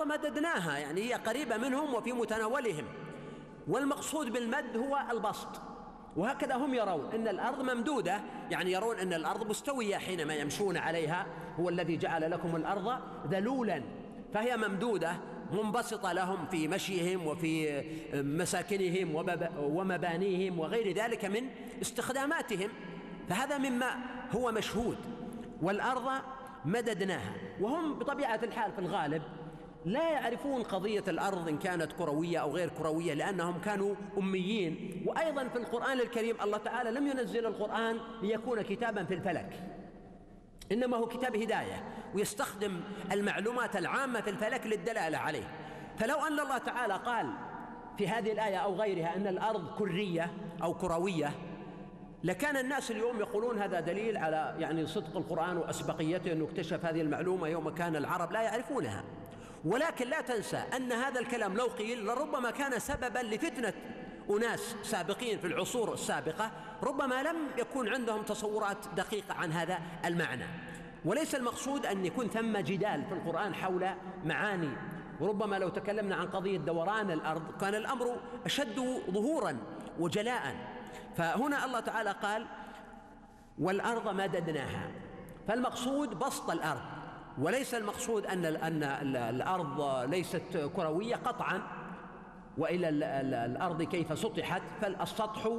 والأرض مددناها يعني هي قريبة منهم وفي متناولهم. والمقصود بالمد هو البسط. وهكذا هم يرون إن الأرض ممدودة يعني يرون إن الأرض مستوية حينما يمشون عليها. هو الذي جعل لكم الأرض ذلولا فهي ممدودة منبسطة لهم في مشيهم وفي مساكنهم ومبانيهم وغير ذلك من استخداماتهم. فهذا مما هو مشهود. والأرض مددناها. وهم بطبيعة الحال في الغالب لا يعرفون قضية الأرض إن كانت كروية أو غير كروية لأنهم كانوا أميين. وأيضا في القرآن الكريم الله تعالى لم ينزل القرآن ليكون كتابا في الفلك إنما هو كتاب هداية ويستخدم المعلومات العامة في الفلك للدلالة عليه. فلو أن الله تعالى قال في هذه الآية أو غيرها أن الأرض كرية أو كروية لكان الناس اليوم يقولون هذا دليل على يعني صدق القرآن وأسبقيته أنه اكتشف هذه المعلومة يوم كان العرب لا يعرفونها. ولكن لا تنسى أن هذا الكلام لو قيل لربما كان سببا لفتنة أناس سابقين في العصور السابقة ربما لم يكون عندهم تصورات دقيقة عن هذا المعنى. وليس المقصود أن يكون ثم جدال في القرآن حول معاني. وربما لو تكلمنا عن قضية دوران الأرض كان الأمر أشد ظهورا وجلاء. فهنا الله تعالى قال والأرض مددناها. فالمقصود بسط الأرض. وليس المقصود أن أن الأرض ليست كروية قطعا وإلى الأرض كيف سطحت فالسطح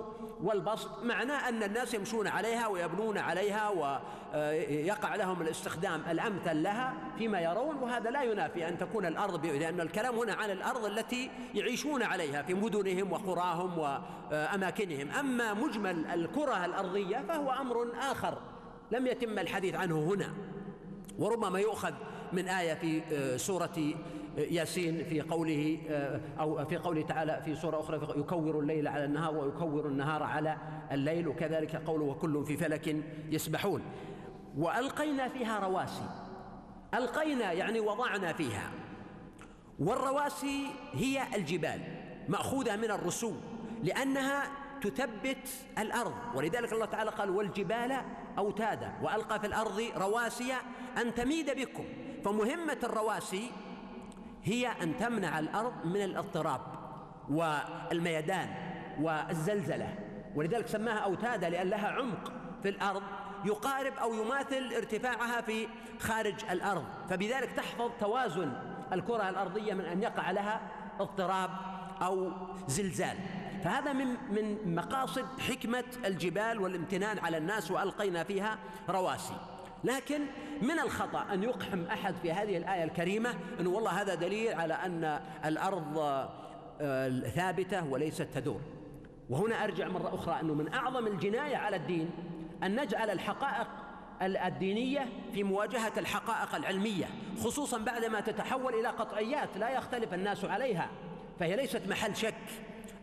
والبسط معناه أن الناس يمشون عليها ويبنون عليها ويقع لهم الاستخدام الأمثل لها فيما يرون وهذا لا ينافي أن تكون الأرض لأن الكلام هنا عن الأرض التي يعيشون عليها في مدنهم وقراهم وأماكنهم. أما مجمل الكرة الأرضية فهو أمر آخر لم يتم الحديث عنه هنا. وربما يؤخذ من آية في سورة ياسين في قوله أو في قوله تعالى في سورة أخرى يكور الليل على النهار ويكور النهار على الليل وكذلك قوله وكل في فلك يسبحون. وألقينا فيها رواسي. ألقينا يعني وضعنا فيها. والرواسي هي الجبال مأخوذة من الرسوم لأنها تثبت الأرض. ولذلك الله تعالى قال والجبال أوتادا وألقى في الأرض رواسي أن تميد بكم. فمهمة الرواسي هي أن تمنع الأرض من الاضطراب والميدان والزلزلة. ولذلك سماها أوتادا لأن لها عمق في الأرض يقارب أو يماثل ارتفاعها في خارج الأرض. فبذلك تحفظ توازن الكرة الأرضية من أن يقع لها اضطراب أو زلزال. فهذا من من مقاصد حكمة الجبال والامتنان على الناس وألقينا فيها رواسي. لكن من الخطأ أن يقحم أحد في هذه الآية الكريمة أنه والله هذا دليل على أن الأرض آه، ثابتة وليست تدور. وهنا أرجع مرة أخرى أنه من أعظم الجناية على الدين أن نجعل الحقائق الدينية في مواجهة الحقائق العلمية خصوصا بعدما تتحول إلى قطعيات لا يختلف الناس عليها فهي ليست محل شك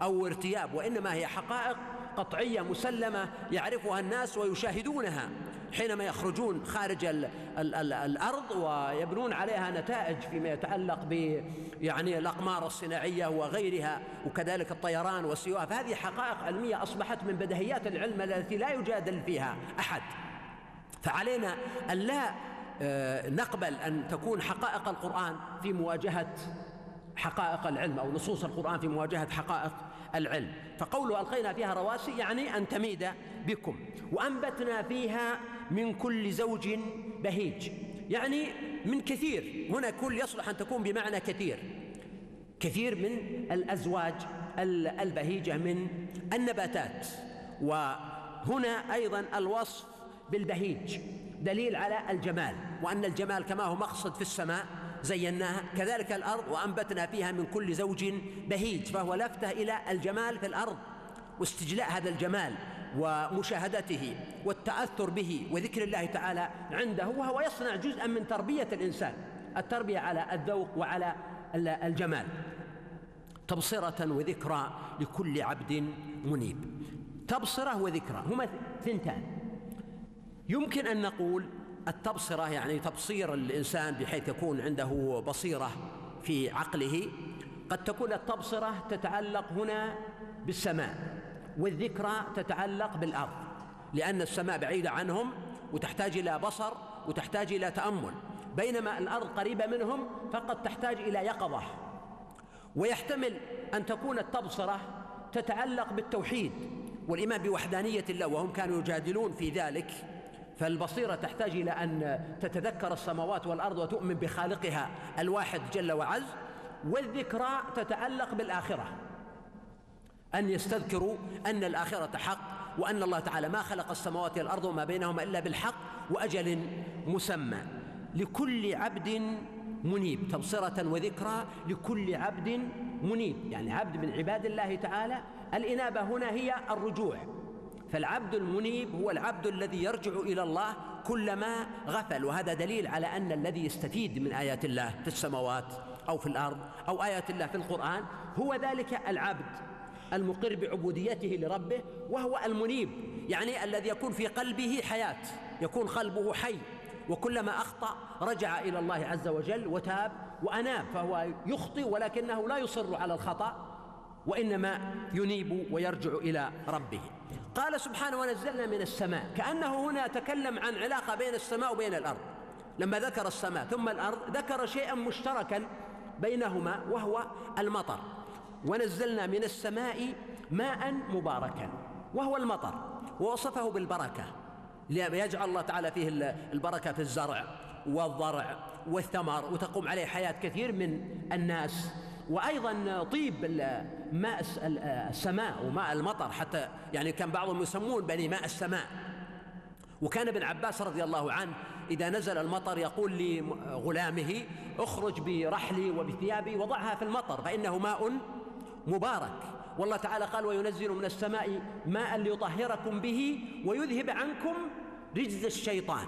أو ارتياب وإنما هي حقائق قطعية مسلمة يعرفها الناس ويشاهدونها حينما يخرجون خارج ال ال ال الأرض ويبنون عليها نتائج فيما يتعلق ب يعني الأقمار الصناعية وغيرها وكذلك الطيران والسيوف فهذه حقائق علمية أصبحت من بدهيات العلم التي لا يجادل فيها أحد. فعلينا أن لا آه، نقبل أن تكون حقائق القرآن في مواجهة حقائق العلم أو نصوص القرآن في مواجهة حقائق العلم. فقوله ألقينا فيها رواسي يعني أن تميد بكم وأنبتنا فيها من كل زوج بهيج. يعني من كثير هنا كل يصلح أن تكون بمعنى كثير. كثير من الأزواج البهيجة من النباتات. وهنا أيضا الوصف بالبهيج. دليل على الجمال وأن الجمال كما هو مقصد في السماء زيناها. كذلك الأرض وأنبتنا فيها من كل زوج بهيج فهو لفتة إلى الجمال في الأرض. واستجلاء هذا الجمال ومشاهدته والتأثر به وذكر الله تعالى عنده وهو يصنع جزءا من تربية الإنسان. التربية على الذوق وعلى الجمال. تبصرة وذكرى لكل عبد منيب. تبصرة وذكرى هما ثنتان. يمكن أن نقول التبصرة يعني تبصير الإنسان بحيث يكون عنده بصيرة في عقله قد تكون التبصرة تتعلق هنا بالسماء والذكرى تتعلق بالأرض لأن السماء بعيدة عنهم وتحتاج إلى بصر وتحتاج إلى تأمل بينما الأرض قريبة منهم فقد تحتاج إلى يقظة. ويحتمل أن تكون التبصرة تتعلق بالتوحيد والإيمان بوحدانية الله وهم كانوا يجادلون في ذلك. فالبصيرة تحتاج إلى أن تتذكر السماوات والأرض وتؤمن بخالقها الواحد جل وعز والذكرى تتعلق بالآخرة. أن يستذكروا أن الآخرة حق وأن الله تعالى ما خلق السماوات والأرض وما بينهما إلا بالحق وأجل مسمى. لكل عبد منيب. تبصرة وذكرى لكل عبد منيب. يعني عبد من عباد الله تعالى. الإنابة هنا هي الرجوع. فالعبد المنيب هو العبد الذي يرجع إلى الله كلما غفل. وهذا دليل على أن الذي يستفيد من آيات الله في السماوات أو في الأرض أو آيات الله في القرآن هو ذلك العبد المقر بعبوديته لربه وهو المنيب يعني الذي يكون في قلبه حياة يكون قلبه حي. وكلما أخطأ رجع إلى الله عز وجل وتاب وأناب فهو يخطئ ولكنه لا يصر على الخطأ وإنما ينيب ويرجع إلى ربه. قال سبحانه ونزلنا من السماء كأنه هنا تكلم عن علاقة بين السماء وبين الأرض. لما ذكر السماء ثم الأرض ذكر شيئا مشتركا بينهما وهو المطر. ونزلنا من السماء ماء مباركا وهو المطر ووصفه بالبركة. ليجعل الله تعالى فيه البركة في الزرع والضرع والثمر وتقوم عليه حياة كثير من الناس. وأيضا طيب ماء السماء وماء المطر حتى يعني كان بعضهم يسمون بني ماء السماء. وكان ابن عباس رضي الله عنه إذا نزل المطر يقول لغلامه اخرج برحلي وبثيابي وضعها في المطر فإنه ماء مبارك. والله تعالى قال وينزل من السماء ماء ليطهركم به ويذهب عنكم رجز الشيطان.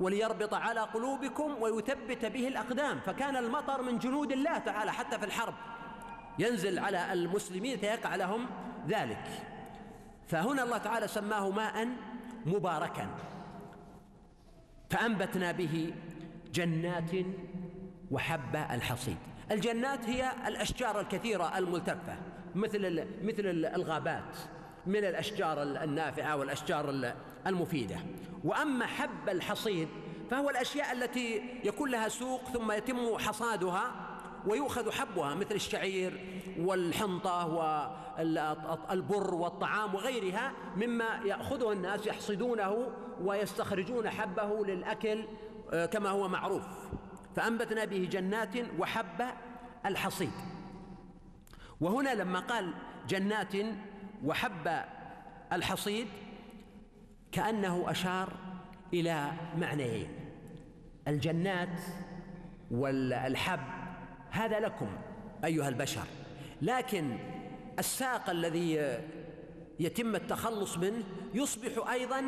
وليربط على قلوبكم ويثبت به الأقدام. فكان المطر من جنود الله تعالى حتى في الحرب. ينزل على المسلمين فيقع لهم ذلك. فهنا الله تعالى سماه ماء مباركا. فأنبتنا به جنات وحب الحصيد. الجنات هي الأشجار الكثيرة الملتفة مثل مثل الغابات. من الأشجار النافعة والأشجار المفيدة. وأما حب الحصيد فهو الأشياء التي يكون لها سوق ثم يتم حصادها ويؤخذ حبها مثل الشعير والحنطة والبر والطعام وغيرها مما يأخذه الناس يحصدونه ويستخرجون حبه للأكل آه، كما هو معروف. فأنبتنا به جنات وحب الحصيد. وهنا لما قال جنات وحب الحصيد كأنه أشار إلى معنيين الجنات والحب. هذا لكم أيها البشر. لكن الساق الذي يتم التخلص منه يصبح أيضا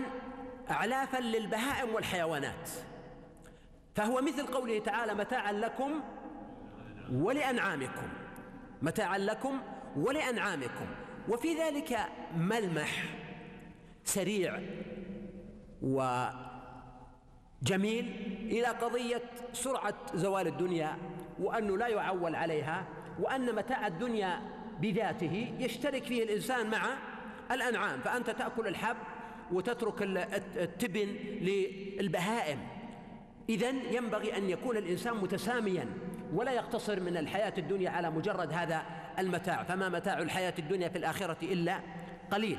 أعلافا للبهائم والحيوانات. فهو مثل قوله تعالى متاعا لكم ولأنعامكم. متاعا لكم ولأنعامكم. وفي ذلك ملمح سريع وجميل إلى قضية سرعة زوال الدنيا وأنه لا يعول عليها وأن متاع الدنيا بذاته يشترك فيه الإنسان مع الأنعام فأنت تأكل الحب وتترك التبن للبهائم. إذا ينبغي أن يكون الإنسان متساميا ولا يقتصر من الحياة الدنيا على مجرد هذا المتاع فما متاع الحياة الدنيا في الآخرة إلا قليل.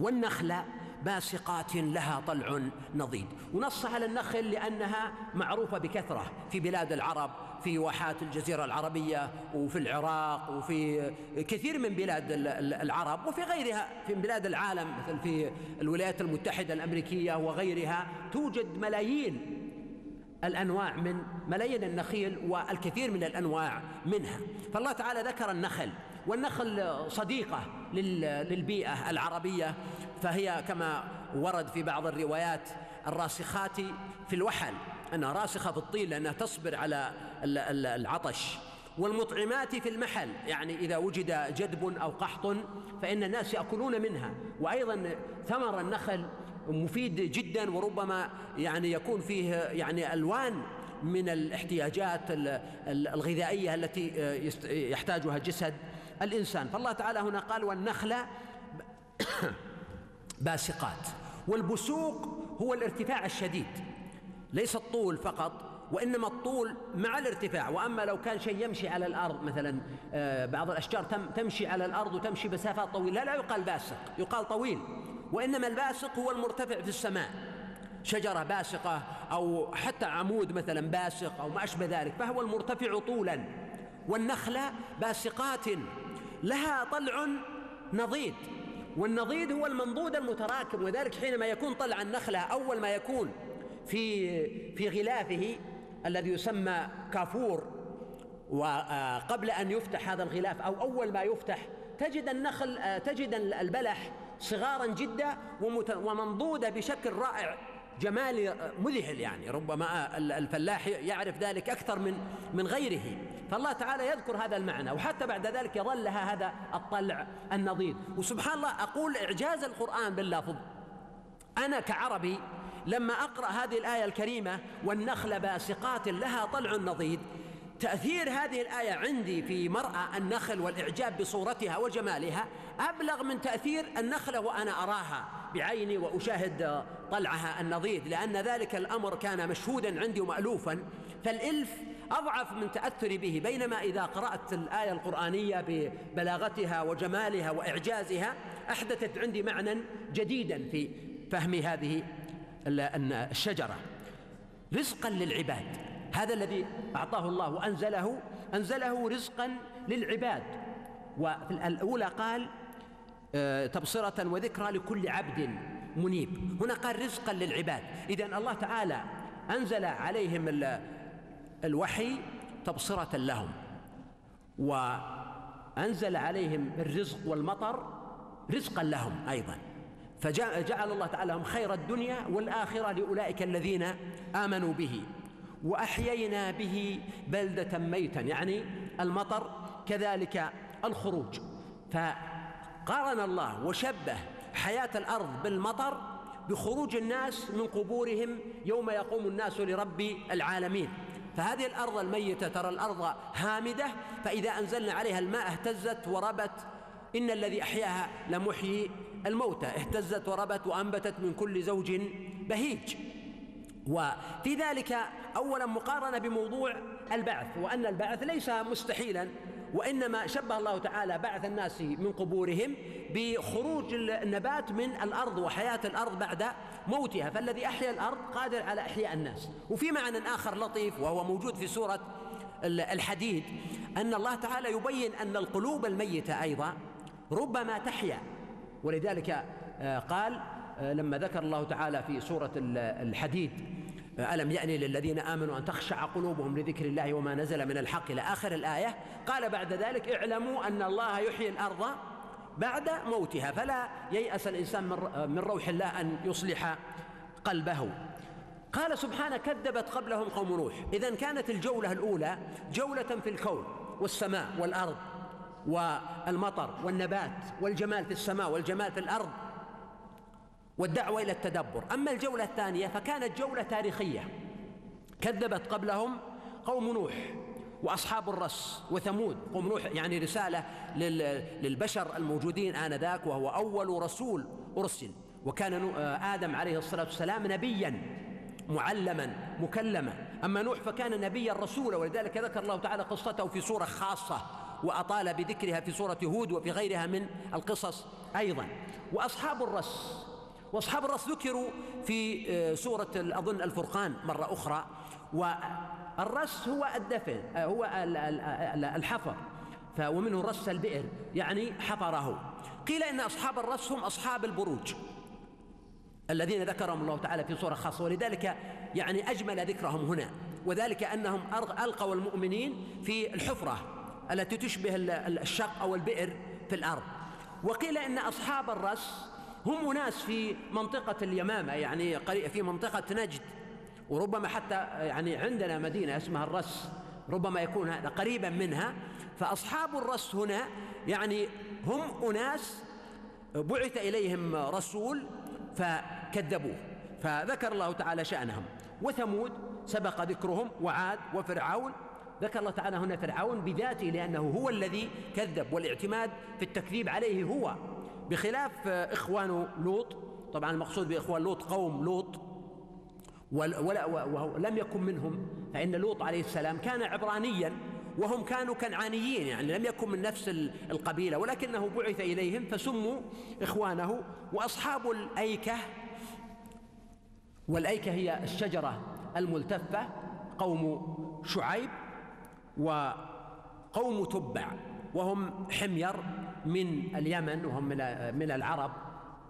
والنخل باسقات لها طلع نضيد. ونص على النخل لأنها معروفة بكثرة في بلاد العرب في واحات الجزيرة العربية وفي العراق وفي كثير من بلاد العرب وفي غيرها في بلاد العالم مثل في الولايات المتحدة الأمريكية وغيرها توجد ملايين الأنواع من ملايين النخيل والكثير من الأنواع منها. فالله تعالى ذكر النخل والنخل صديقة للبيئة العربية فهي كما ورد في بعض الروايات الراسخات في الوحل أنها راسخة في الطين لأنها تصبر على العطش. والمطعمات في المحل يعني إذا وجد جدب أو قحط فإن الناس يأكلون منها. وأيضا ثمر النخل مفيد جدا وربما يعني يكون فيه يعني ألوان من الاحتياجات الغذائية التي يحتاجها جسد الإنسان. فالله تعالى هنا قال والنخل باسقات والبسوق هو الارتفاع الشديد ليس الطول فقط وإنما الطول مع الارتفاع. وأما لو كان شيء يمشي على الأرض مثلا آه، بعض الأشجار تمشي على الأرض وتمشي مسافات طويلة لا يقال باسق يقال طويل. وإنما الباسق هو المرتفع في السماء. شجرة باسقة أو حتى عمود مثلا باسق أو ما أشبه ذلك فهو المرتفع طولا. والنخلة باسقات لها طلع نضيد. والنضيد هو المنضود المتراكم وذلك حينما يكون طلع النخلة أول ما يكون في في غلافه الذي يسمى كافور. وقبل أن يفتح هذا الغلاف أو أول ما يفتح تجد النخل تجد البلح صغارا جدا ومنضودة بشكل رائع. جمالي مذهل يعني ربما الفلاح يعرف ذلك أكثر من من غيره. فالله تعالى يذكر هذا المعنى وحتى بعد ذلك يظل لها هذا الطلع النضيد وسبحان الله أقول إعجاز القرآن باللفظ أنا كعربي لما أقرأ هذه الآية الكريمة والنخل باسقات لها طلع نضيد تأثير هذه الآية عندي في مرأى النخل والإعجاب بصورتها وجمالها أبلغ من تأثير النخلة وأنا أراها بعيني وأشاهد طلعها النضيد لأن ذلك الأمر كان مشهودا عندي ومألوفا. فالإلف أضعف من تأثري به بينما إذا قرأت الآية القرآنية ببلاغتها وجمالها وإعجازها أحدثت عندي معنى جديدا في فهم هذه الشجرة. رزقا للعباد. هذا الذي أعطاه الله وأنزله أنزله رزقا للعباد. وفي الأولى قال آه، تبصرة وذكرى لكل عبد منيب. هنا قال رزقا للعباد. إذا الله تعالى أنزل عليهم الوحي تبصرة لهم. وأنزل عليهم الرزق والمطر رزقا لهم أيضا. فجعل الله تعالى لهم خير الدنيا والآخرة لأولئك الذين آمنوا به. وأحيينا به بلدة ميتا يعني المطر كذلك الخروج. فقارن الله وشبه حياة الأرض بالمطر بخروج الناس من قبورهم يوم يقوم الناس لرب العالمين. فهذه الأرض الميتة ترى الأرض هامدة فإذا أنزلنا عليها الماء اهتزت وربت. إن الذي أحياها لمحيي الموتى اهتزت وربت وأنبتت من كل زوج بهيج. وفي ذلك أولا مقارنة بموضوع البعث وأن البعث ليس مستحيلا وإنما شبه الله تعالى بعث الناس من قبورهم بخروج النبات من الأرض وحياة الأرض بعد موتها فالذي أحيا الأرض قادر على إحياء الناس. وفي معنى آخر لطيف وهو موجود في سورة الحديد أن الله تعالى يبين أن القلوب الميتة أيضا ربما تحيا. ولذلك آه، قال آه، لما ذكر الله تعالى في سورة الحديد ألم يأني للذين آمنوا أن تخشع قلوبهم لذكر الله وما نزل من الحق إلى آخر الآية؟ قال بعد ذلك اعلموا أن الله يحيي الأرض بعد موتها فلا ييأس الإنسان من روح الله أن يصلح قلبه. قال سبحانه كذبت قبلهم قوم نوح. إذا كانت الجولة الأولى جولة في الكون والسماء والأرض والمطر والنبات والجمال في السماء والجمال في الأرض والدعوة إلى التدبر. أما الجولة الثانية فكانت جولة تاريخية. كذبت قبلهم قوم نوح وأصحاب الرس وثمود. قوم نوح يعني رسالة للبشر الموجودين آنذاك وهو أول رسول أرسل. وكان آدم عليه الصلاة والسلام نبيا معلما مكلما. أما نوح فكان نبيا رسولا ولذلك ذكر الله تعالى قصته في سوره خاصة وأطال بذكرها في سورة هود وفي غيرها من القصص أيضا. وأصحاب الرس وأصحاب الرس ذكروا في آه، سورة أظن الفرقان مرة أخرى والرس هو الدفن آه، هو الحفر ومنه رس البئر يعني حفره. قيل إن أصحاب الرس هم أصحاب البروج الذين ذكرهم الله تعالى في سورة خاصة ولذلك يعني أجمل ذكرهم هنا وذلك أنهم ألقوا المؤمنين في الحفرة التي تشبه الشق أو البئر في الأرض. وقيل إن أصحاب الرس هم أناس في منطقة اليمامة يعني في منطقة نجد. وربما حتى يعني عندنا مدينة اسمها الرس ربما يكون قريبا منها. فأصحاب الرس هنا يعني هم أناس بعث إليهم رسول فكذبوه فذكر الله تعالى شأنهم. وثمود سبق ذكرهم وعاد وفرعون. ذكر الله تعالى هنا فرعون بذاته لأنه هو الذي كذب والاعتماد في التكذيب عليه هو. بخلاف إخوان لوط. طبعا المقصود بإخوان لوط قوم لوط. ولم يكن منهم فإن لوط عليه السلام كان عبرانيا وهم كانوا كنعانيين يعني لم يكن من نفس القبيلة. ولكنه بعث إليهم فسموا إخوانه وأصحاب الأيكة. والأيكة هي الشجرة الملتفة قوم شعيب وقوم تبع وهم حمير. من اليمن وهم من العرب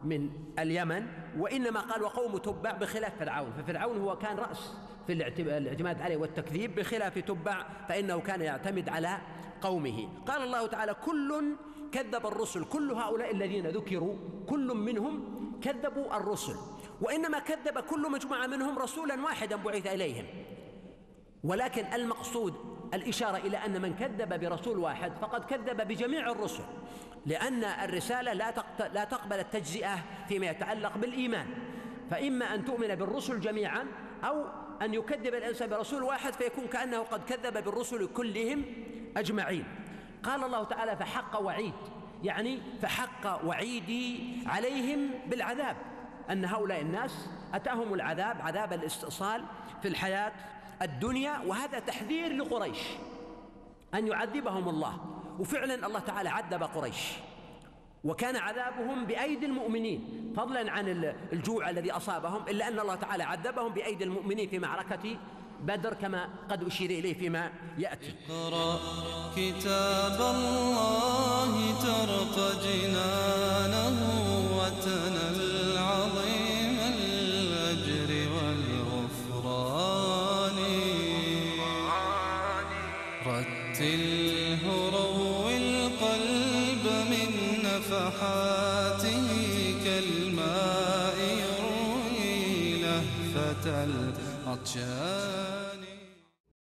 من اليمن وإنما قال وقوم تبع بخلاف فرعون. ففرعون هو كان رأس في الاعتماد عليه والتكذيب بخلاف تبع فإنه كان يعتمد على قومه. قال الله تعالى كل كذب الرسل كل هؤلاء الذين ذكروا كل منهم كذبوا الرسل. وإنما كذب كل مجموعة منهم رسولا واحدا بعث إليهم. ولكن المقصود الإشارة إلى أن من كذب برسول واحد فقد كذب بجميع الرسل لأن الرسالة لا لا تقبل التجزئة فيما يتعلق بالإيمان. فإما أن تؤمن بالرسل جميعا أو أن يكذب الإنسان برسول واحد فيكون كأنه قد كذب بالرسل كلهم أجمعين. قال الله تعالى فحق وعيد يعني فحق وعيدي عليهم بالعذاب. أن هؤلاء الناس أتاهم العذاب عذاب الاستئصال في الحياة الدنيا وهذا تحذير لقريش أن يعذبهم الله. وفعلا الله تعالى عذب قريش وكان عذابهم بأيدي المؤمنين فضلا عن الجوع الذي أصابهم إلا أن الله تعالى عذبهم بأيدي المؤمنين في معركة بدر كما قد أشير إليه فيما يأتي. اقرأ كتاب الله ترق جنانه وتنل كالماء يروي لهفة العطشان